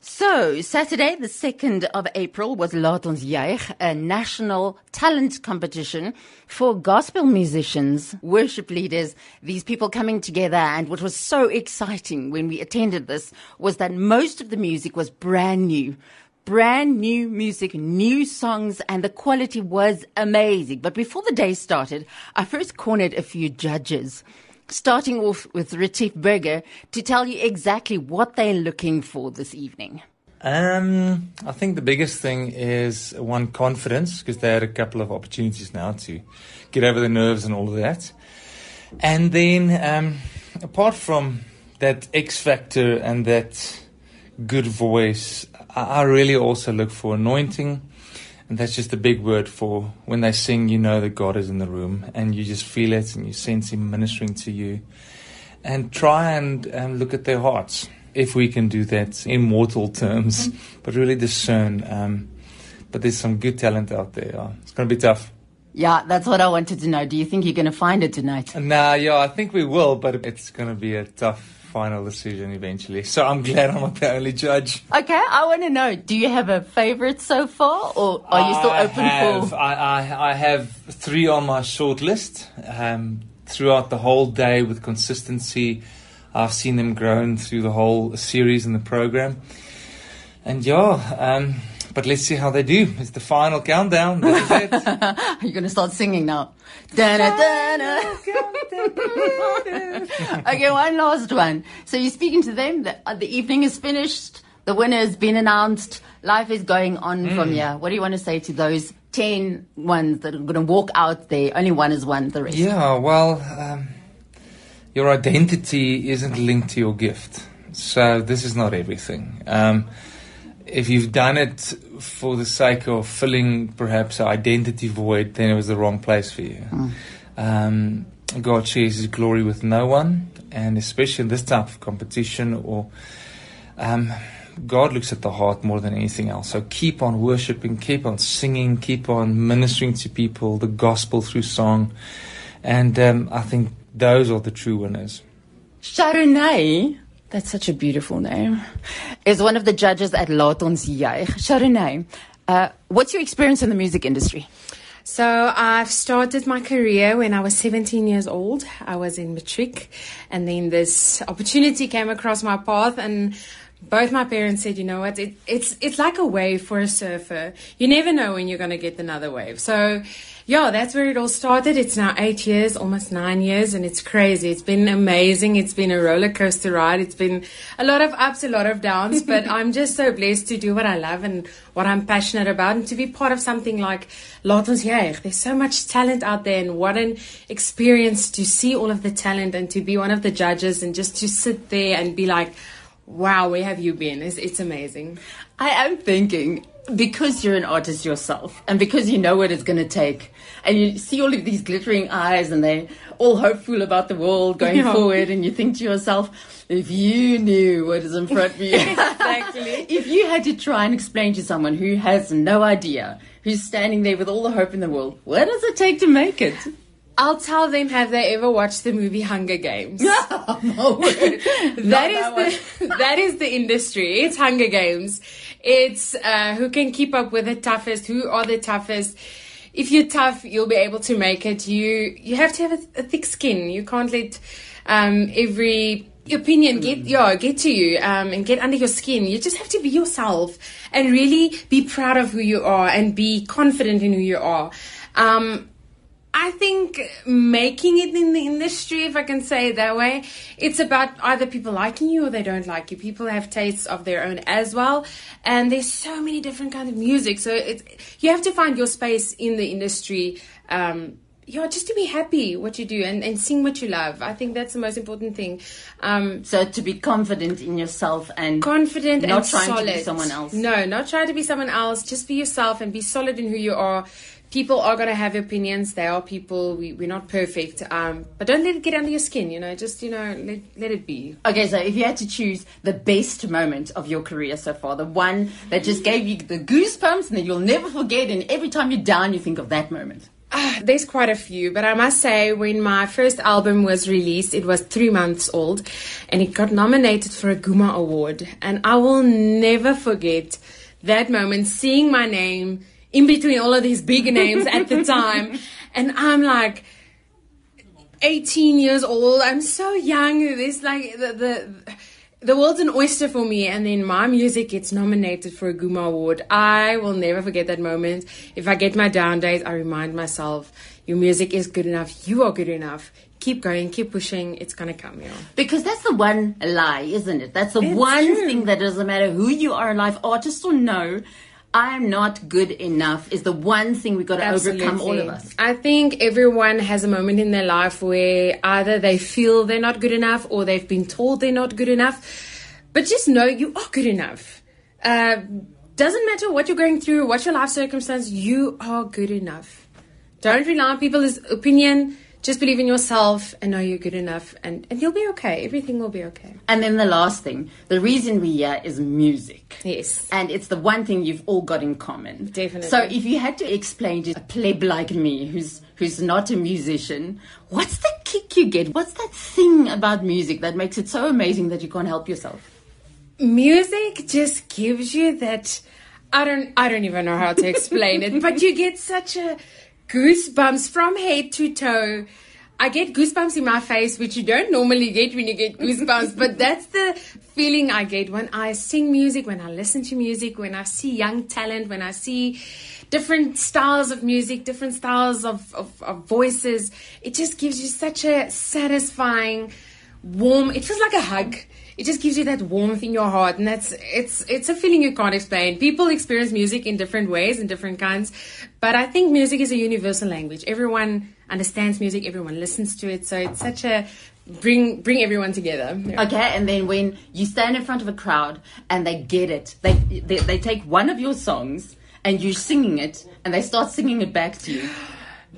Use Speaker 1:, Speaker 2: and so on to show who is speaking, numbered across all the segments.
Speaker 1: So, Saturday, the 2nd of April, was Laat ons a national talent competition for gospel musicians, worship leaders, these people coming together. And what was so exciting when we attended this was that most of the music was brand new. Brand new music, new songs, and the quality was amazing. But before the day started, I first cornered a few judges starting off with Retief Burger to tell you exactly what they're looking for this evening.
Speaker 2: Um, I think the biggest thing is one confidence because they had a couple of opportunities now to get over the nerves and all of that. And then, um, apart from that X factor and that good voice, I, I really also look for anointing and that's just a big word for when they sing, you know that God is in the room and you just feel it and you sense Him ministering to you. And try and um, look at their hearts, if we can do that in mortal terms, mm-hmm. but really discern. Um, but there's some good talent out there. Uh, it's going to be tough.
Speaker 1: Yeah, that's what I wanted to know. Do you think you're going to find it tonight?
Speaker 2: Nah, yeah, I think we will, but it's going to be a tough final decision eventually. So I'm glad I'm not the only judge.
Speaker 1: Okay, I want to know: Do you have a favorite so far, or are you still
Speaker 2: I
Speaker 1: open
Speaker 2: have,
Speaker 1: for?
Speaker 2: I, I, I have three on my short list. Um, throughout the whole day with consistency, I've seen them grown through the whole series and the program. And yeah, um, but let's see how they do. It's the final countdown. That is it.
Speaker 1: You're going to start singing now. okay, one last one. So you're speaking to them. The, uh, the evening is finished. The winner has been announced. Life is going on mm. from here. What do you want to say to those 10 ones that are going to walk out there? Only one is won, the rest.
Speaker 2: Yeah, well, um, your identity isn't linked to your gift. So this is not everything. Um, if you've done it for the sake of filling perhaps an identity void, then it was the wrong place for you. Mm. Um, God shares His glory with no one, and especially in this type of competition, or um, God looks at the heart more than anything else. So keep on worshiping, keep on singing, keep on ministering to people, the gospel through song, and um, I think those are the true winners.
Speaker 1: Chardonnay that's such a beautiful name. Is one of the judges at Laat ons juig. Uh, what's your experience in the music industry?
Speaker 3: So I've started my career when I was 17 years old. I was in matric and then this opportunity came across my path and both my parents said, you know what, it, it's it's like a wave for a surfer. You never know when you're going to get another wave. So, yeah, that's where it all started. It's now eight years, almost nine years, and it's crazy. It's been amazing. It's been a roller coaster ride. It's been a lot of ups, a lot of downs, but I'm just so blessed to do what I love and what I'm passionate about, and to be part of something like Laat ons juig. There's so much talent out there, and what an experience to see all of the talent and to be one of the judges and just to sit there and be like Wow, where have you been? It's, it's amazing.
Speaker 1: I am thinking because you're an artist yourself and because you know what it's going to take and you see all of these glittering eyes and they're all hopeful about the world going yeah. forward and you think to yourself if you knew what is in front of you.
Speaker 3: Exactly.
Speaker 1: If you had to try and explain to someone who has no idea who's standing there with all the hope in the world what does it take to make it
Speaker 3: I'll tell them have they ever watched the movie Hunger Games?
Speaker 1: no,
Speaker 3: that is that the that is the industry. It's Hunger Games. It's uh, who can keep up with the toughest. Who are the toughest? If you're tough, you'll be able to make it. You you have to have a, a thick skin. You can't let um, every opinion get yeah get to you um, and get under your skin. You just have to be yourself and really be proud of who you are and be confident in who you are. Um, I think making it in the industry, if I can say it that way, it's about either people liking you or they don't like you. People have tastes of their own as well, and there's so many different kinds of music. So it's you have to find your space in the industry. Um, yeah, just to be happy what you do and, and sing what you love. I think that's the most important thing. Um,
Speaker 1: so to be confident in yourself and
Speaker 3: confident
Speaker 1: not
Speaker 3: and
Speaker 1: trying
Speaker 3: solid.
Speaker 1: to be someone else.
Speaker 3: No, not try to be someone else. Just be yourself and be solid in who you are people are going to have opinions. They are people. We, we're not perfect. Um, but don't let it get under your skin, you know. Just, you know, let, let it be.
Speaker 1: Okay, so if you had to choose the best moment of your career so far, the one that just gave you the goosebumps and that you'll never forget, and every time you're down, you think of that moment.
Speaker 3: Uh, there's quite a few, but I must say, when my first album was released, it was three months old and it got nominated for a Ghoema Award. And I will never forget that moment seeing my name in between all of these big names at the time. And I'm like, 18 years old. I'm so young. This like the, the the world's an oyster for me and then my music gets nominated for a Ghoema Award. I will never forget that moment. If I get my down days, I remind myself, your music is good enough. You are good enough. Keep going, keep pushing. It's to come, yeah.
Speaker 1: Because that's the one lie, isn't it? That's the it's one true. thing that doesn't matter who you are in life, artist or no. I'm not good enough is the one thing we've got to Absolutely. overcome, all of us.
Speaker 3: I think everyone has a moment in their life where either they feel they're not good enough or they've been told they're not good enough. But just know you are good enough. Uh, doesn't matter what you're going through, what your life circumstance, you are good enough. Don't rely on people's opinion just believe in yourself and know you're good enough and, and you'll be okay. Everything will be okay.
Speaker 1: And then the last thing, the reason we're here is music.
Speaker 3: Yes.
Speaker 1: And it's the one thing you've all got in common.
Speaker 3: Definitely.
Speaker 1: So if you had to explain to a pleb like me who's who's not a musician, what's the kick you get? What's that thing about music that makes it so amazing that you can't help yourself?
Speaker 3: Music just gives you that I don't I don't even know how to explain it, but you get such a goosebumps from head to toe. I get goosebumps in my face, which you don't normally get when you get goosebumps, but that's the feeling I get when I sing music, when I listen to music, when I see young talent, when I see different styles of music, different styles of, of, of voices. It just gives you such a satisfying, warm, it feels like a hug it just gives you that warmth in your heart and that's it's it's a feeling you can't explain. People experience music in different ways and different kinds but i think music is a universal language. Everyone understands music everyone listens to it so it's such a bring bring everyone together.
Speaker 1: Yeah. okay and then when you stand in front of a crowd and they get it they, they they take one of your songs and you're singing it and they start singing it back to you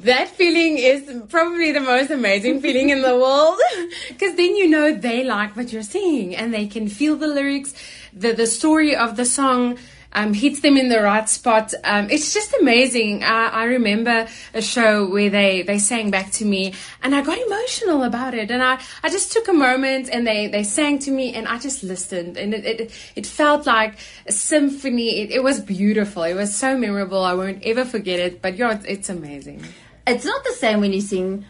Speaker 3: that feeling is probably the most amazing feeling in the world because then you know they like what you're singing and they can feel the lyrics the the story of the song um, hits them in the right spot. Um, it's just amazing. I, I, remember a show where they, they sang back to me and I got emotional about it. And I, I just took a moment and they, they sang to me and I just listened and it, it, it felt like a symphony. It, it was beautiful. It was so memorable. I won't ever forget it, but yeah, it's, it's amazing
Speaker 1: it's not the same when you sing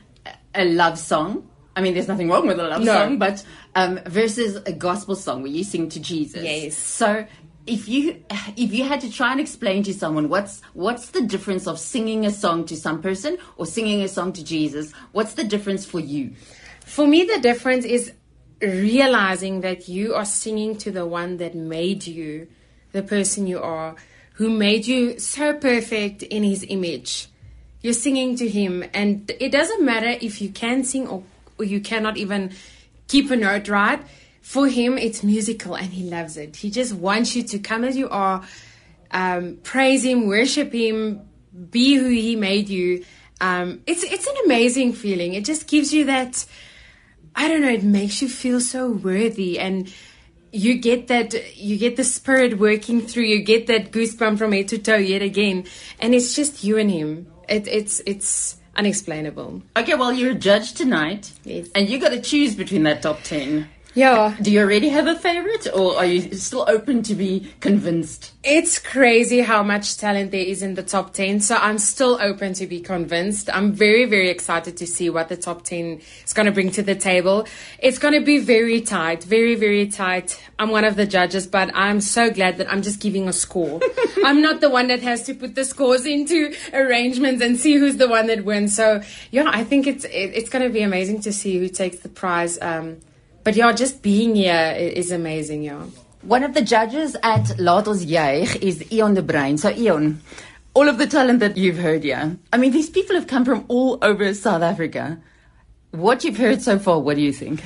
Speaker 1: a love song. I mean, there's nothing wrong with a love no. song, but um, versus a gospel song where you sing to Jesus.
Speaker 3: Yes.
Speaker 1: So if you if you had to try and explain to someone what's what's the difference of singing a song to some person or singing a song to Jesus, what's the difference for you?
Speaker 3: For me, the difference is realizing that you are singing to the one that made you the person you are, who made you so perfect in His image you're singing to him, and it doesn't matter if you can sing or, or you cannot even keep a note right. For him, it's musical and he loves it. He just wants you to come as you are, um, praise him, worship him, be who he made you. Um, it's it's an amazing feeling. It just gives you that. I don't know. It makes you feel so worthy, and you get that. You get the spirit working through. You get that goosebump from head to toe yet again, and it's just you and him it, it's it's unexplainable.
Speaker 1: Okay, well you're judged tonight,
Speaker 3: yes.
Speaker 1: and you got to choose between that top ten.
Speaker 3: Yeah.
Speaker 1: Do you already have a favorite or are you still open to be convinced?
Speaker 3: It's crazy how much talent there is in the top 10. So I'm still open to be convinced. I'm very, very excited to see what the top 10 is going to bring to the table. It's going to be very tight, very, very tight. I'm one of the judges, but I'm so glad that I'm just giving a score. I'm not the one that has to put the scores into arrangements and see who's the one that wins. So yeah, I think it's, it, it's going to be amazing to see who takes the prize. Um, but yeah, just being here is amazing, yeah.
Speaker 1: One of the judges at Laat ons juig is Eon de Bruin. So Eon, all of the talent that you've heard here. I mean, these people have come from all over South Africa. What you've heard so far, what do you think?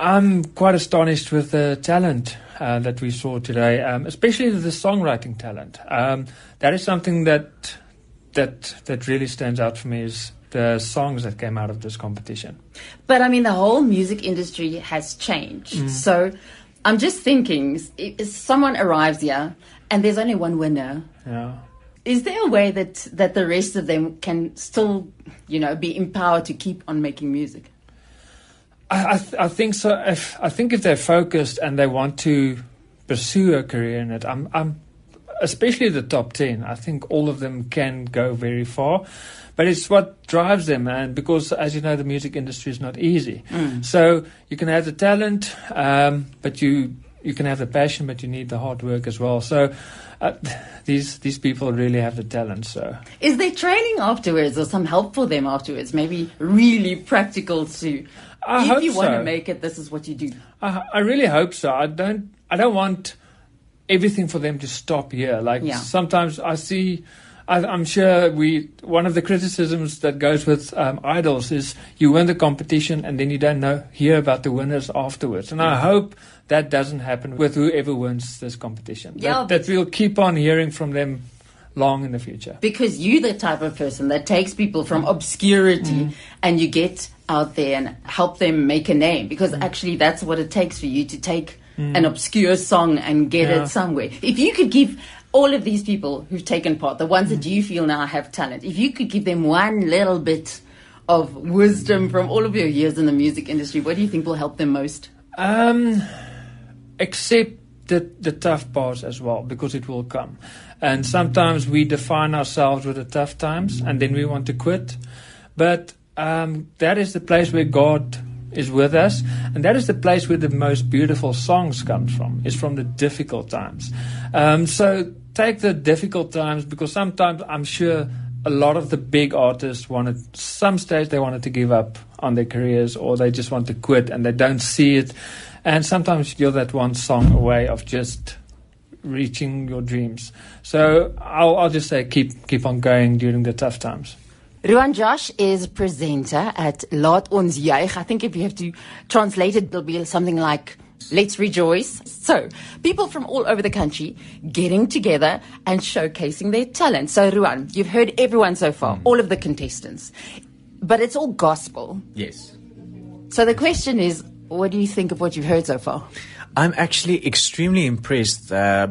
Speaker 4: I'm quite astonished with the talent uh, that we saw today, um, especially the songwriting talent. Um, that is something that that that really stands out for me. Is the songs that came out of this competition.
Speaker 1: But I mean, the whole music industry has changed. Mm. So I'm just thinking, if someone arrives here and there's only one winner.
Speaker 4: Yeah.
Speaker 1: Is there a way that that the rest of them can still, you know, be empowered to keep on making music?
Speaker 4: I, I, th- I think so. If, I think if they're focused and they want to pursue a career in it, I'm, I'm, especially the top ten. I think all of them can go very far, but it's what drives them. And because, as you know, the music industry is not easy.
Speaker 1: Mm.
Speaker 4: So you can have the talent, um, but you you can have the passion, but you need the hard work as well. So. Uh, these these people really have the talent. So,
Speaker 1: is there training afterwards, or some help for them afterwards? Maybe really practical to.
Speaker 4: I
Speaker 1: if you want to make it, this is what you do.
Speaker 4: I, I really hope so. I don't. I don't want everything for them to stop here. Like
Speaker 1: Yeah.
Speaker 4: sometimes I see. I, I'm sure we. One of the criticisms that goes with um, idols is you win the competition and then you don't know hear about the winners afterwards. And I hope that doesn't happen with whoever wins this competition.
Speaker 1: Yeah,
Speaker 4: that, that we'll keep on hearing from them long in the future.
Speaker 1: Because you're the type of person that takes people from obscurity
Speaker 4: Mm.
Speaker 1: and you get out there and help them make a name. Because
Speaker 4: Mm.
Speaker 1: actually, that's what it takes for you to take an obscure song and get
Speaker 4: Yeah.
Speaker 1: it somewhere. If you could give all of these people who've taken part, the ones that
Speaker 4: Mm.
Speaker 1: you feel now have talent, if you could give them one little bit of wisdom from all of your years in the music industry, what do you think will help them most?
Speaker 4: Um, accept the, the tough parts as well because it will come. And sometimes we define ourselves with the tough times and then we want to quit. But um, that is the place where God is with us. And that is the place where the most beautiful songs comes from, is from the difficult times. Um, so take the difficult times because sometimes I'm sure a lot of the big artists wanted some stage they wanted to give up on their careers or they just want to quit and they don't see it and sometimes you're that one song away of just reaching your dreams so I'll, I'll just say keep keep on going during the tough times
Speaker 1: Ruan Josh is presenter at Laat ons juig. I think if you have to translate it, it'll be something like Let's Rejoice. So, people from all over the country getting together and showcasing their talent. So, Ruan, you've heard everyone so far, all of the contestants, but it's all gospel.
Speaker 5: Yes.
Speaker 1: So, the question is, what do you think of what you've heard so far?
Speaker 5: I'm actually extremely impressed. Uh,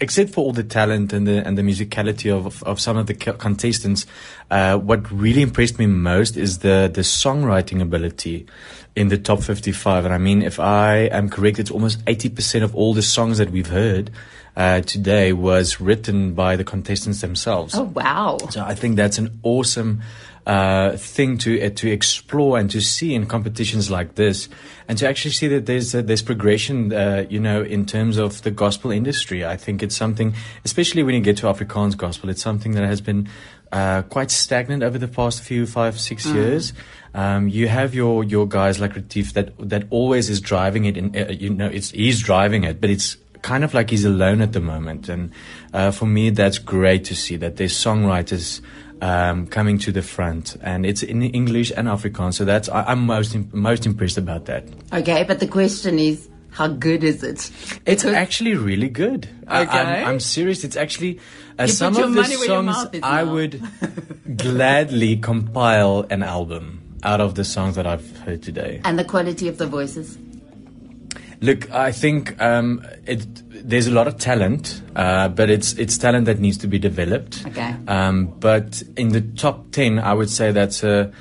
Speaker 5: except for all the talent and the and the musicality of of some of the contestants, uh, what really impressed me most is the the songwriting ability in the top 55. And I mean, if I am correct, it's almost 80% of all the songs that we've heard uh, today was written by the contestants themselves.
Speaker 1: Oh, wow.
Speaker 5: So I think that's an awesome uh, thing to uh, to explore and to see in competitions like this, and to actually see that there's uh, there's progression, uh, you know, in terms of the gospel industry. I think it's something, especially when you get to Afrikaans gospel, it's something that has been uh, quite stagnant over the past few five six years. Um, you have your your guys like Retief that that always is driving it. and uh, you know, it's he's driving it, but it's kind of like he's alone at the moment. And uh, for me, that's great to see that there's songwriters um, coming to the front, and it's in English and Afrikaans. So that's I, I'm most most impressed about that.
Speaker 1: Okay, but the question is, how good is it?
Speaker 5: It's
Speaker 1: Because-
Speaker 5: actually really good. I,
Speaker 1: Okay.
Speaker 5: I'm, I'm serious. It's actually uh, some of the
Speaker 1: money where your
Speaker 5: songs I
Speaker 1: now.
Speaker 5: would gladly compile an album out of the songs that I've heard today.
Speaker 1: and the quality of the voices.
Speaker 5: Look, I think um, it, there's a lot of talent, uh, but it's it's talent that needs to be developed.
Speaker 1: Okay.
Speaker 5: Um, but in the top ten, I would say that's a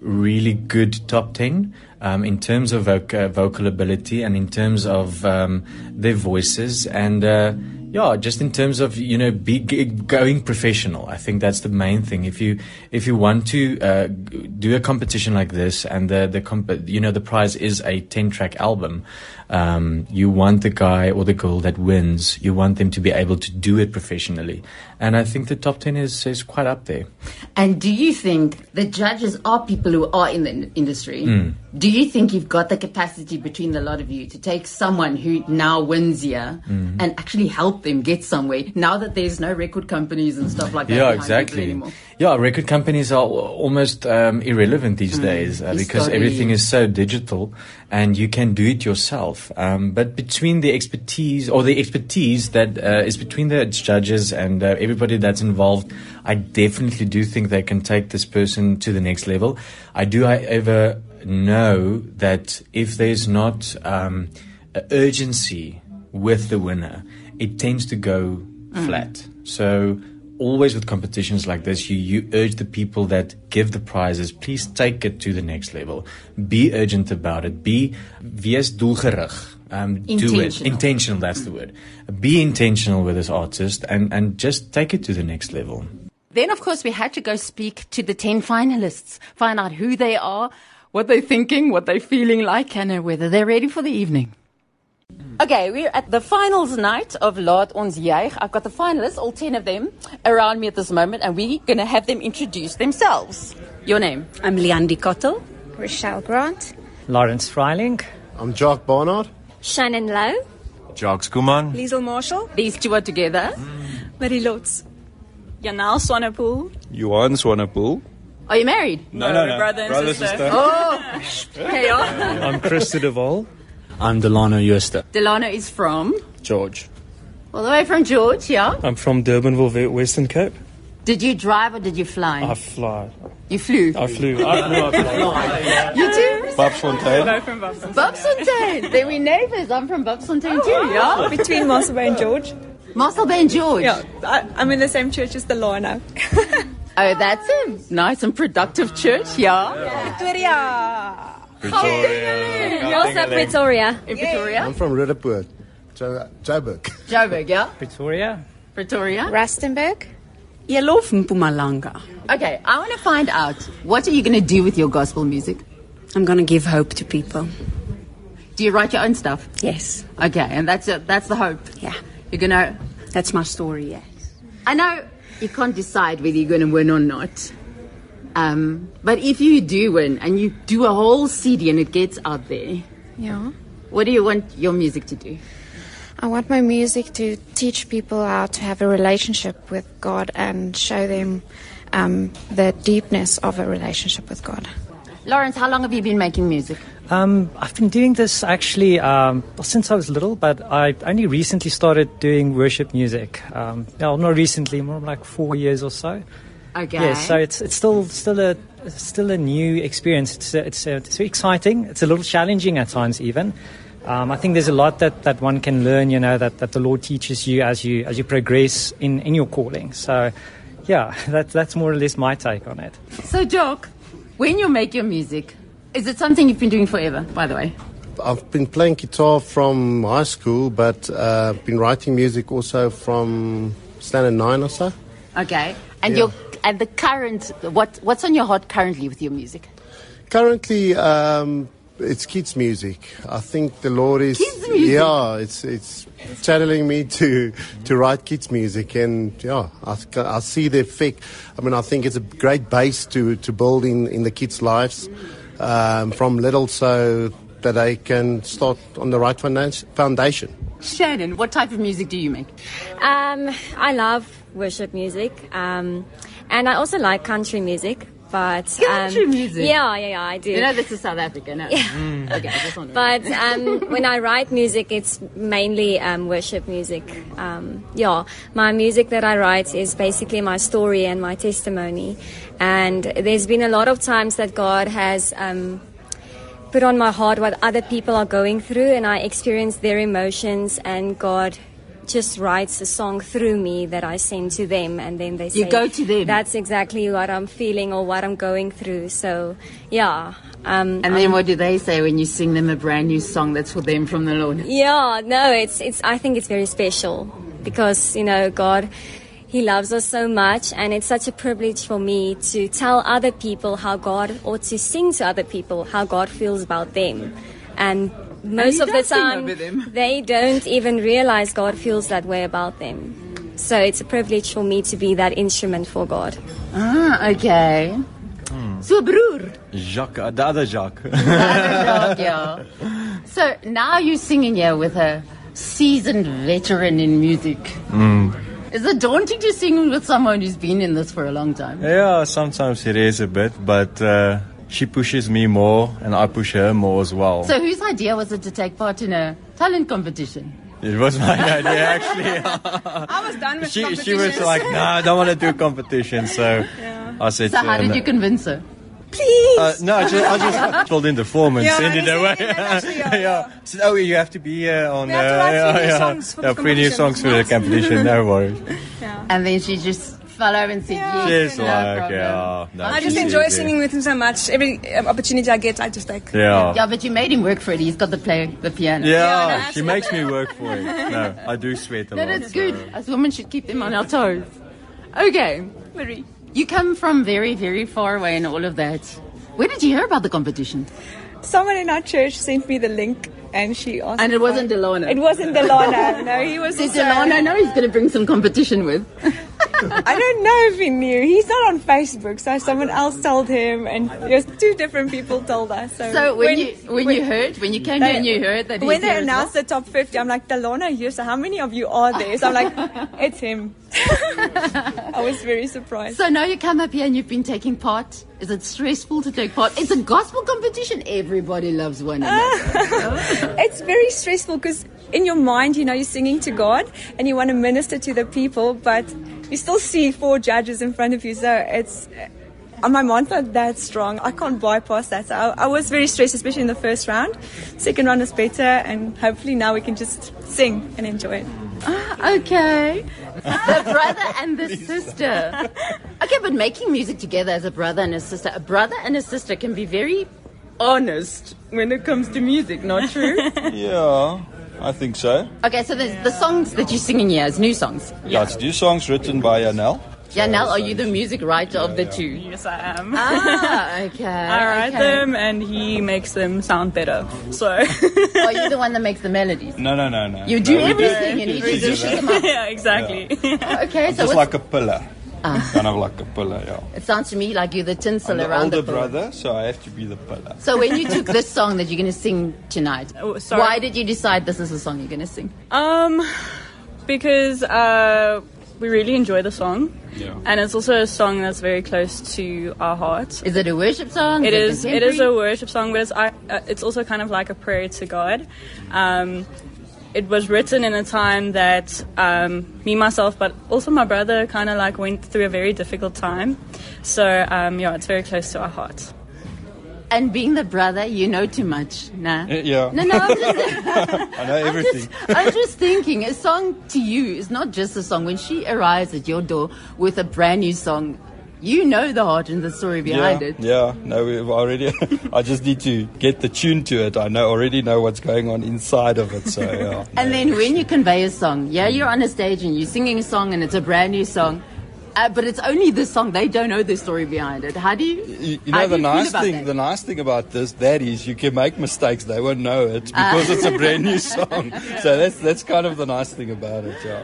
Speaker 5: really good top ten um, in terms of voc- uh, vocal ability and in terms of um, their voices and. Uh, yeah, just in terms of you know be, going professional, I think that's the main thing. If you if you want to uh, do a competition like this, and the the comp- you know the prize is a ten track album, um, you want the guy or the girl that wins. You want them to be able to do it professionally, and I think the top ten is is quite up there.
Speaker 1: And do you think the judges are people who are in the industry?
Speaker 5: Hmm.
Speaker 1: Do you think you've got the capacity between the lot of you to take someone who now wins here
Speaker 5: Hmm.
Speaker 1: and actually help them get somewhere now that there's no record companies and stuff like that?
Speaker 5: Yeah, exactly.
Speaker 1: anymore?
Speaker 5: Yeah, record companies are almost um, irrelevant
Speaker 1: Mm,
Speaker 5: these days uh, because everything is so digital, and you can do it yourself. Um, but between the expertise or the expertise that uh, is between the judges and uh, everybody that's involved, I definitely do think they can take this person to the next level. I do, however, know that if there's not um, urgency with the winner, it tends to go
Speaker 1: Mm.
Speaker 5: flat. So always with competitions like this, you, you urge the people that give the prizes, please take it to the next level. Be urgent about it. Be, wees doelgerig. Um, do it. Intentional, that's the word. Be intentional with this artist and, and just take it to the next level.
Speaker 1: Then, of course, we had to go speak to the 10 finalists, find out who they are, what they're thinking, what they're feeling like, and whether they're ready for the evening. Okay, we're at the finals night of Laat Ons Juig. I've got the finalists, all 10 of them, around me at this moment, and we're going to have them introduce themselves. Your name?
Speaker 6: I'm Leandy Cottle.
Speaker 7: Rochelle Grant.
Speaker 8: Lawrence Freiling.
Speaker 9: I'm Jock Barnard.
Speaker 7: Shannon Lowe.
Speaker 10: Jacques Kuman.
Speaker 6: Liesel Marshall.
Speaker 1: These two are together.
Speaker 6: Mm. Marie Lotz. Janal Swanepoel.
Speaker 10: Johan Swanepoel.
Speaker 1: Are you married?
Speaker 10: No, no, no.
Speaker 6: Brother and
Speaker 10: Brother,
Speaker 6: sister.
Speaker 10: sister.
Speaker 1: Oh, hey,
Speaker 8: I'm Krista Duvall.
Speaker 11: I'm Delano Jooste.
Speaker 1: Delano is from?
Speaker 11: George.
Speaker 1: All the way from George, yeah?
Speaker 8: I'm from Durbanville, Western Cape.
Speaker 1: Did you drive or did you fly?
Speaker 8: I fly.
Speaker 1: You flew?
Speaker 8: I flew. I flew. I flew.
Speaker 1: You too?
Speaker 10: Babsfontein.
Speaker 6: Both from Boston.
Speaker 1: Bobsfontein. Then we neighbours. I'm from Bobsfontein too, oh, yeah?
Speaker 6: Between Mossel Bay and George.
Speaker 1: Mossel Bay and George.
Speaker 6: Yeah, I, I'm in the same church as the law.
Speaker 1: Oh, that's a nice and productive church, yeah?
Speaker 6: Victoria.
Speaker 7: Also Pretoria.
Speaker 1: In Pretoria?
Speaker 9: I'm from Roodepoort, Jo- Joburg.
Speaker 1: Joburg, yeah?
Speaker 8: Pretoria.
Speaker 1: Pretoria?
Speaker 7: Rustenburg.
Speaker 6: Yellow from Mpumalanga.
Speaker 1: Okay, I want to find out what are you going to do with your gospel music?
Speaker 6: I'm going to give hope to people.
Speaker 1: Do you write your own stuff?
Speaker 6: Yes.
Speaker 1: Okay, and that's it. That's the hope.
Speaker 6: Yeah.
Speaker 1: You're going to.
Speaker 6: That's my story, yes.
Speaker 1: I know you can't decide whether you're going to win or not. Um, but if you do win and you do a whole CD and it gets out there,
Speaker 7: Yeah.
Speaker 1: what do you want your music to do?
Speaker 7: I want my music to teach people how to have a relationship with God and show them um, the deepness of a relationship with God.
Speaker 1: Lawrence, how long have you been making music?
Speaker 8: Um, I've been doing this actually um, since I was little, but I only recently started doing worship music. Um, no, not recently, more like four years or so.
Speaker 1: Okay.
Speaker 8: Yeah, so it's it's still still a still a new experience. It's uh, it's uh, it's very exciting. It's a little challenging at times, even. Um, I think there's a lot that, that one can learn. You know that, that the Lord teaches you as you as you progress in, in your calling. So, yeah, that's that's more or less my take on it.
Speaker 1: So, Jock, when you make your music, is it something you've been doing forever, by the way?
Speaker 9: I've been playing guitar from high school, but uh, been writing music also from standard nine or so.
Speaker 1: Okay. And
Speaker 9: Yeah.
Speaker 1: your and the current what what's on your heart currently with your music?
Speaker 9: Currently, um, it's kids' music. I think the Lord is
Speaker 1: Kids' music?
Speaker 9: yeah, it's it's channeling me to to write kids' music, and yeah, I, I see the effect. I mean, I think it's a great base to to build in in the kids' lives um, from little, so that they can start on the right founda- foundation.
Speaker 1: Shannon, what type of music do you make?
Speaker 12: Um, I love worship music, um, and I also like country music. But
Speaker 1: Country
Speaker 12: um,
Speaker 1: music?
Speaker 12: yeah, yeah, yeah, I do.
Speaker 1: You know this is South Africa, no?
Speaker 12: Yeah.
Speaker 1: Okay, I just.
Speaker 12: But um, when I write music, it's mainly um, worship music. Um, yeah, my music that I write is basically my story and my testimony. And there's been a lot of times that God has um, put on my heart what other people are going through, and I experience their emotions, and God just writes a song through me that I send to them, and then they say,
Speaker 1: You go to them?
Speaker 12: That's exactly what I'm feeling or what I'm going through. So, yeah. Um,
Speaker 1: and then what do they say when you sing them a brand new song that's for them from the Lord?
Speaker 12: yeah, no, it's it's. I think it's very special because you know God, He loves us so much, and it's such a privilege for me to tell other people how God, or to sing to other people how God feels about them, and most of the time they don't even realize God feels that way about them. So it's a privilege for me to be that instrument for God.
Speaker 1: Ah, okay. So, broer.
Speaker 10: Jacques, uh, the other Jacques.
Speaker 1: Jacques, yeah. So now you're singing here with a seasoned veteran in music. Is it daunting to sing with someone who's been in this for a long time?
Speaker 10: yeah, sometimes it is a bit, but uh, she pushes me more and I push her more as well.
Speaker 1: So whose idea was it to take part in a talent competition?
Speaker 10: it was my idea actually.
Speaker 6: I was done with
Speaker 10: she, she was like, no, I don't want to do competition. So I said,
Speaker 1: So how
Speaker 10: uh,
Speaker 1: did you convince her?
Speaker 6: Please.
Speaker 10: Uh, no, I just, I just filled in the form and
Speaker 6: Yeah,
Speaker 10: sent it away.
Speaker 6: said actually, yeah, yeah.
Speaker 10: Said, oh, you have to be here on.
Speaker 6: We have to
Speaker 10: uh,
Speaker 6: write
Speaker 10: yeah,
Speaker 6: three new
Speaker 10: yeah.
Speaker 6: songs for the
Speaker 10: yeah, three new songs for the competition. No worries.
Speaker 1: And then she just fell over and said yes.
Speaker 10: She's
Speaker 1: no
Speaker 10: like,
Speaker 1: problem.
Speaker 10: yeah. No,
Speaker 13: I just enjoy
Speaker 10: easy.
Speaker 13: singing with him so much. Every um, opportunity I get, I just like.
Speaker 10: Yeah.
Speaker 1: Yeah, but you made him work for it. He's got to play the piano.
Speaker 10: Yeah, she makes me work for it. No, I do sweat a
Speaker 1: No,
Speaker 10: lot.
Speaker 1: that's
Speaker 10: so-
Speaker 1: good. As women should keep them on our toes. Okay.
Speaker 13: Marie.
Speaker 1: You come from very, very far away and all of that. Where did you hear about the competition?
Speaker 13: Someone in our church sent me the link, and she asked.
Speaker 1: And it wasn't Delano.
Speaker 13: It wasn't Delano. no, he was.
Speaker 1: Did
Speaker 13: also-
Speaker 1: Delano know he's going to bring some competition with?
Speaker 13: I don't know if he knew. He's not on Facebook, so someone else told him, and there's two different people told us. So,
Speaker 1: So when, you when, you heard, when you came here and you heard that
Speaker 13: when
Speaker 1: he's
Speaker 13: they
Speaker 1: as well?
Speaker 13: announced the top 50, I'm like, Delano here, so how many of you are there? So I'm like, it's him. I was very surprised.
Speaker 1: So now you come up here and you've been taking part. Is it stressful to take part? It's a gospel competition. Everybody loves one another. Oh.
Speaker 13: it's very stressful because in your mind, you know, you're singing to God and you want to minister to the people, but you still see four judges in front of you. So it's. uh, My mind's not that strong. I can't bypass that. So I, I was very stressed, especially in the first round. Second round is better, and hopefully now we can just sing and enjoy it.
Speaker 1: Ah, okay. The brother and the sister. Okay, but making music together as a brother and a sister, a brother and a sister can be very honest when it comes to music, not true?
Speaker 14: Yeah, I think so.
Speaker 1: okay, so the, the songs that you're singing here is new songs.
Speaker 14: Yeah, it's new songs written by Janelle.
Speaker 1: Janelle, are you the music writer of the two?
Speaker 6: Yes, I am.
Speaker 1: Ah, okay.
Speaker 6: I write
Speaker 1: okay.
Speaker 6: them and he makes them sound better. So.
Speaker 1: Are you the one that makes the melodies?
Speaker 14: No, no, no, no.
Speaker 1: You do
Speaker 14: No, we
Speaker 1: everything and he just
Speaker 14: do
Speaker 1: dishes them up.
Speaker 6: yeah, exactly.
Speaker 1: Okay,
Speaker 14: I'm
Speaker 1: so
Speaker 14: just
Speaker 1: what's-
Speaker 14: like a pillar.
Speaker 1: Ah.
Speaker 14: Kind of like a pillar, yeah.
Speaker 1: it sounds to me like you're the tinsel
Speaker 14: I'm the
Speaker 1: around
Speaker 14: older
Speaker 1: the pillar.
Speaker 14: brother, so I have to be the pillar.
Speaker 1: So when you took this song that you're going to sing tonight,
Speaker 6: Oh,
Speaker 1: why did you decide this is the song you're going to sing?
Speaker 6: Um, because uh, we really enjoy the song.
Speaker 14: Yeah.
Speaker 6: And it's also a song that's very close to our hearts.
Speaker 1: Is it a worship song?
Speaker 6: It
Speaker 1: Is
Speaker 6: is.
Speaker 1: it
Speaker 6: It is a worship song, but it's I, uh, it's also kind of like a prayer to God. Um, it was written in a time that um, me myself, but also my brother, kind of like went through a very difficult time. So um, yeah, it's very close to our hearts.
Speaker 1: And being the brother, you know too much, nah?
Speaker 14: Uh, yeah.
Speaker 1: No, no, I'm just,
Speaker 14: I know everything.
Speaker 1: I'm just thinking, a song to you is not just a song. When she arrives at your door with a brand new song, you know the heart and the story behind
Speaker 14: yeah,
Speaker 1: it.
Speaker 14: Yeah, no, we've already. I just need to get the tune to it. I know already know what's going on inside of it. So yeah.
Speaker 1: And then when you convey a song, yeah, you're on a stage and you're singing a song and it's a brand new song, uh, but it's only the song. They don't know the story behind it. How do you?
Speaker 14: You, you know the
Speaker 1: you
Speaker 14: nice thing.
Speaker 1: that?
Speaker 14: The nice thing about this, that is, you can make mistakes. They won't know it
Speaker 1: Ah.
Speaker 14: because it's a brand new song. So that's that's kind of the nice thing about it. Yeah.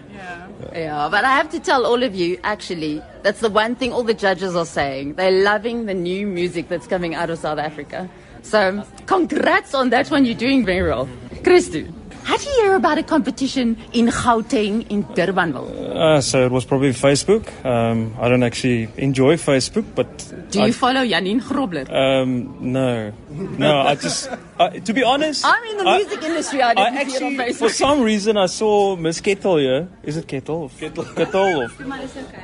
Speaker 1: Yeah, but I have to tell all of you, actually, that's the one thing all the judges are saying. They're loving the new music that's coming out of South Africa. So, congrats on that one. You're doing very well. Christu, how do you hear about a competition in Gauteng in Durbanville?
Speaker 11: Uh, so it was probably Facebook. Um, I don't actually enjoy Facebook, but
Speaker 1: Do you
Speaker 11: I,
Speaker 1: follow Janine Grobler?
Speaker 11: um, no, no. I just, I, to be honest,
Speaker 1: I'm in the
Speaker 11: I-
Speaker 1: music industry. I
Speaker 11: I
Speaker 1: didn't see it on
Speaker 11: actually,
Speaker 1: Facebook.
Speaker 11: for some reason, I saw Miss Kettle here. Is it Kettle? Kettle. Kettle.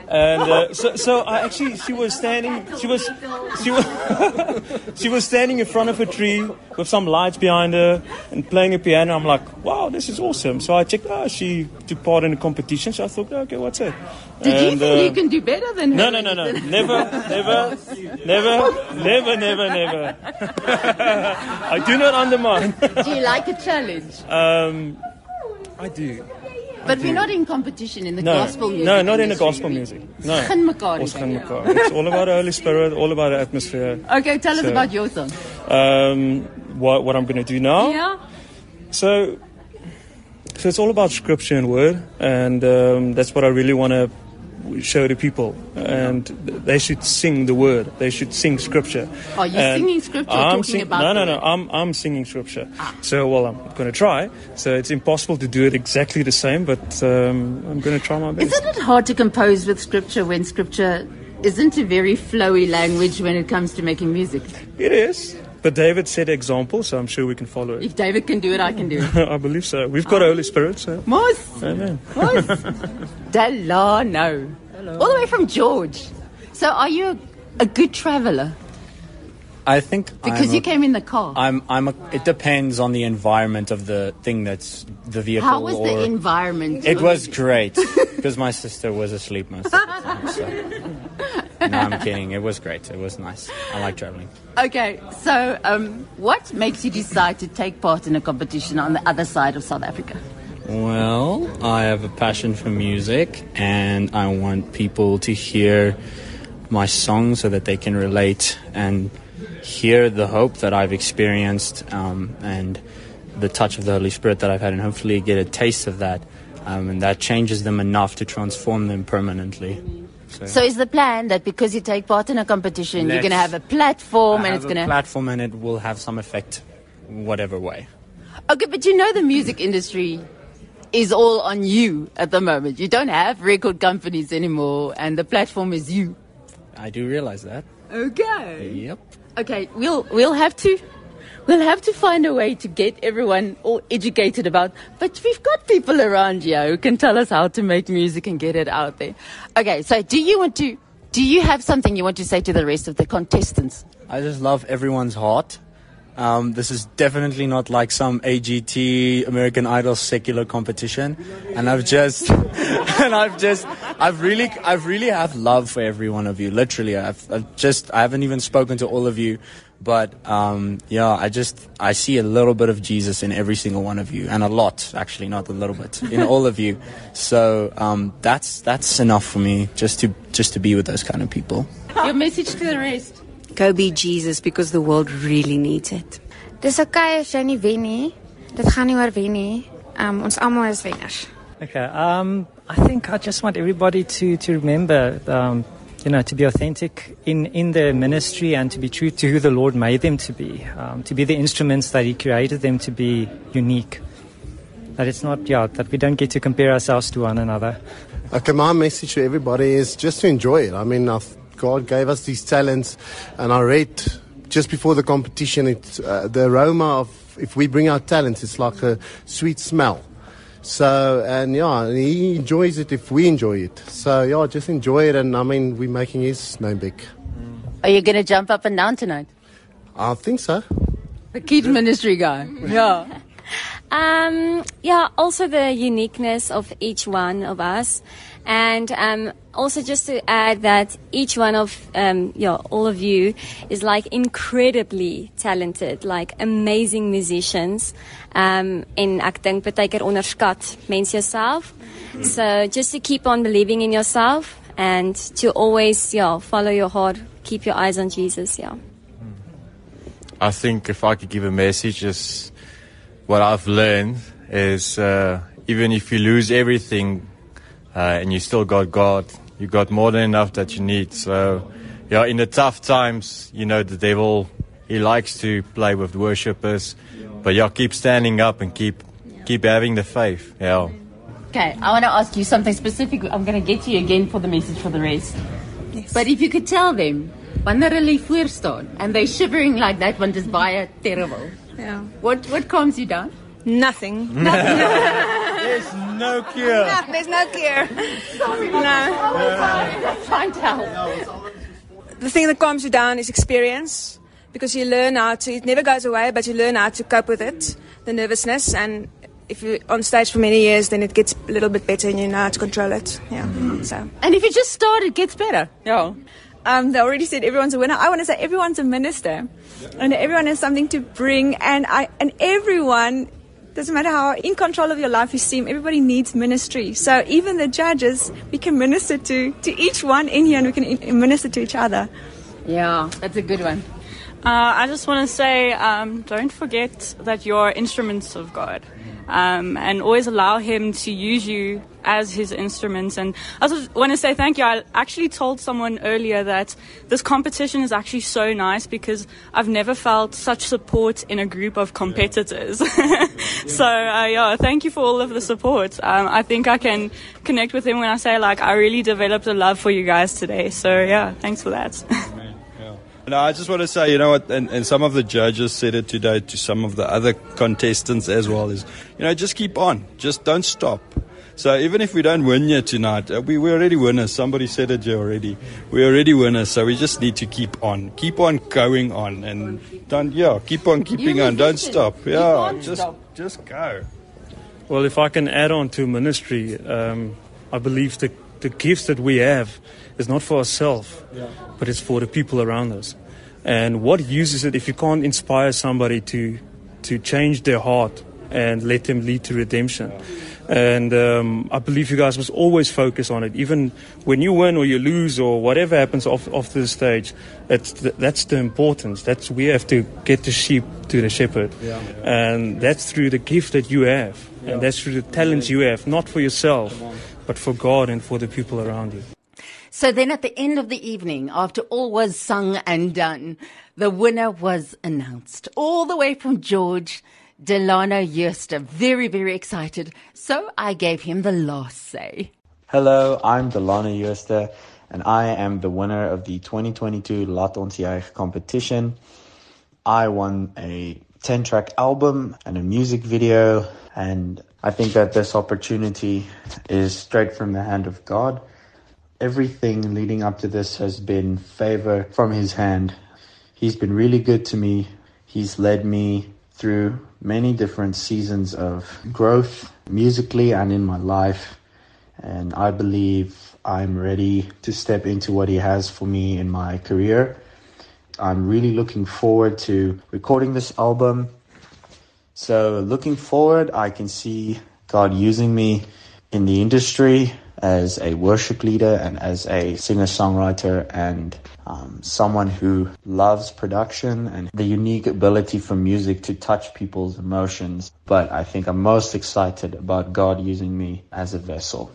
Speaker 11: And uh, so, so I actually, she was standing. She was, she was, she was standing in front of a tree with some lights behind her and playing a piano. I'm like, wow, this is awesome. So I checked. Oh, she took part in a competition. So I thought, okay, what's it?
Speaker 1: Did you
Speaker 11: And,
Speaker 1: think
Speaker 11: uh,
Speaker 1: you can do better than her?
Speaker 11: no, no, no, no. Never, never, never, never, never, never. I do not undermine.
Speaker 1: Do you like a challenge?
Speaker 11: Um, I do.
Speaker 1: But we're not in competition in the
Speaker 11: No,
Speaker 1: gospel music.
Speaker 11: no, not in the gospel music. No.
Speaker 1: Geen mekaar
Speaker 11: Ons
Speaker 1: nie.
Speaker 11: gaan mekaar. It's all about the Holy Spirit, all about the atmosphere.
Speaker 1: Okay, tell us about your song.
Speaker 11: Um, what, what I'm going to do now?
Speaker 1: Yeah.
Speaker 11: So, so it's all about scripture and word, and um, that's what I really want to show to people. And they should sing the word. They should sing scripture.
Speaker 1: Are you
Speaker 11: And
Speaker 1: singing scripture
Speaker 11: I'm
Speaker 1: talking about
Speaker 11: No, no, no.
Speaker 1: Ah.
Speaker 11: I'm I'm singing scripture. So, well, I'm going to try. So it's impossible to do it exactly the same, but um, I'm going to try my best.
Speaker 1: Isn't it hard to compose with scripture when scripture isn't a very flowy language when it comes to making music?
Speaker 11: It is. But David set example, so I'm sure we can follow it.
Speaker 1: If David can do it, I can do it.
Speaker 11: I believe so. We've got the Holy Spirit, so.
Speaker 1: Mos.
Speaker 11: Amen.
Speaker 1: Delano. All the way from George. So are you a, a good traveler?
Speaker 15: I think
Speaker 1: Because
Speaker 15: I'm
Speaker 1: you
Speaker 15: a-
Speaker 1: came in the car.
Speaker 15: I'm. I'm. A, it depends on the environment of the thing that's the vehicle.
Speaker 1: How was
Speaker 15: or,
Speaker 1: the environment?
Speaker 15: It was great because my sister was asleep most of the time. time. So. no, I'm kidding. It was great. It was nice. I like traveling.
Speaker 1: Okay, so um, what makes you decide to take part in a competition on the other side of South Africa?
Speaker 15: Well, I have a passion for music and I want people to hear my song so that they can relate and hear the hope that I've experienced um, and the touch of the Holy Spirit that I've had, and hopefully get a taste of that. Um, and that changes them enough to transform them permanently.
Speaker 1: So, so is the plan that because you take part in a competition, you're going to have a platform and it's going to
Speaker 15: platform and it will have some effect, whatever way.
Speaker 1: Okay, but you know the music industry is all on you at the moment. You don't have record companies anymore, and the platform is you.
Speaker 15: I do realize that.
Speaker 1: Okay.
Speaker 15: Yep.
Speaker 1: Okay, we'll we'll have to we'll have to find a way to get everyone all educated about. But we've got people around here who can tell us how to make music and get it out there. Okay, so do you want to? Do you have something you want to say to the rest of the contestants?
Speaker 15: I just love everyone's heart um, this is definitely not like some AGT American Idol secular competition, and I've just and I've just I've really I've really have love for every one of you. Literally, I've, I've just I haven't even spoken to all of you, but um, yeah, I just I see a little bit of Jesus in every single one of you, and a lot actually, not a little bit, in all of you. So um, that's that's enough for me just to just to be with those kind of people.
Speaker 1: Your message to the rest.
Speaker 16: Go be Jesus because the world really needs it.
Speaker 7: Dis okay as jy nie wen nie. Dit gaan nie oor wen nie. Um ons almal is wenners.
Speaker 8: Okay. Um I think I just want everybody to to remember um you know to be authentic in in their ministry and to be true to who the Lord made them to be. Um to be the instruments that he created them to be unique. That it's not yeah that we don't get to compare ourselves to one another.
Speaker 9: Okay, my message to everybody is just to enjoy it. I mean, I've, God gave us these talents, and I read just before the competition, it's uh, the aroma of if we bring our talents, it's like a sweet smell. So and yeah, he enjoys it if we enjoy it. So yeah, just enjoy it, and I mean we're making his name big.
Speaker 1: Are you going to jump up and down tonight?
Speaker 9: I think so.
Speaker 1: The kids ministry guy. Yeah.
Speaker 12: Um, yeah, also the uniqueness of each one of us. And um, also just to add that each one of um, yeah, all of you is like incredibly talented, like amazing musicians. Um, en ek dink baie keer onderskat mense jouself. So just to keep on believing in yourself and to always yeah, follow your heart, keep your eyes on Jesus, yeah.
Speaker 10: I think if I could give a message is what I've learned is uh, even if you lose everything Uh, and you still got God, you got more than enough that you need. So, yeah, in the tough times, you know, the devil, he likes to play with worshippers, but yeah, keep standing up and keep keep having the faith. Yeah.
Speaker 1: Okay, I want to ask you something specific. I'm going to get to you again for the message for the rest. Yes. But if you could tell them, wanneer hulle voor staan and they're shivering like that want is baie terrible.
Speaker 13: Yeah.
Speaker 1: What what calms you down?
Speaker 13: Nothing.
Speaker 1: Nothing.
Speaker 10: there's no cure.
Speaker 13: No, there's no cure.
Speaker 1: Sorry,
Speaker 13: no.
Speaker 1: I'm trying to help.
Speaker 13: The thing that calms you down is experience because you learn how to. It never goes away, but you learn how to cope with it, the nervousness, and if you're on stage for many years, then it gets a little bit better and you know how to control it. Yeah. So.
Speaker 1: And if you just start, it gets better.
Speaker 13: Yeah. Um, they already said everyone's a winner. I want to say everyone's a minister, and everyone has something to bring. And I and everyone doesn't matter how in control of your life you seem. Everybody needs ministry. So even the judges, we can minister to to each one in here, and we can minister to each other.
Speaker 1: Yeah, that's a good one.
Speaker 6: Uh, I just want to say, um, don't forget that you're instruments of God. Um, and always allow him to use you as his instruments. And I just want to say thank you. I actually told someone earlier that this competition is actually so nice because I've never felt such support in a group of competitors. so uh, yeah, thank you for all of the support. Um, I think I can connect with him when I say like I really developed a love for you guys today. So yeah, thanks for that.
Speaker 14: No, I just want to say, you know what, and, and some of the judges said it today to some of the other contestants as well, is, you know, just keep on. Just don't stop. So even if we don't win here tonight, uh, we, we're already winners. Somebody said it here already. We're already winners, so we just need to keep on. Keep on going on and don't, yeah, keep on keeping on. Don't stop. Yeah,
Speaker 1: can't
Speaker 14: just,
Speaker 1: stop.
Speaker 14: just go.
Speaker 11: Well, if I can add on to ministry, um, I believe the the gifts that we have is not for ourselves,
Speaker 14: Yeah.
Speaker 11: but it's for the people around us. And what use is it if you can't inspire somebody to to change their heart and let them lead to redemption? And um, I believe you guys must always focus on it, even when you win or you lose or whatever happens off off the stage. That's the, that's the importance. That's we have to get the sheep to the shepherd,
Speaker 14: Yeah.
Speaker 11: and that's through the gift that you have,
Speaker 14: Yeah.
Speaker 11: and that's through the talents you have, not for yourself, but for God and for the people around you.
Speaker 1: So then at the end of the evening, after all was sung and done, the winner was announced. All the way from George, Delano Jooste. Very, very excited. So I gave him the last say.
Speaker 15: Hello, I'm Delano Jooste, and I am the winner of the 2022 Laat ons competition. I won a 10 track album and a music video, and I think that this opportunity is straight from the hand of God. Everything leading up to this has been favor from His hand. He's been really good to me. He's led me through many different seasons of growth musically and in my life. And I believe I'm ready to step into what He has for me in my career. I'm really looking forward to recording this album. So, looking forward, I can see God using me in the industry as a worship leader and as a singer songwriter and um, someone who loves production and the unique ability for music to touch people's emotions. But I think I'm most excited about God using me as a vessel.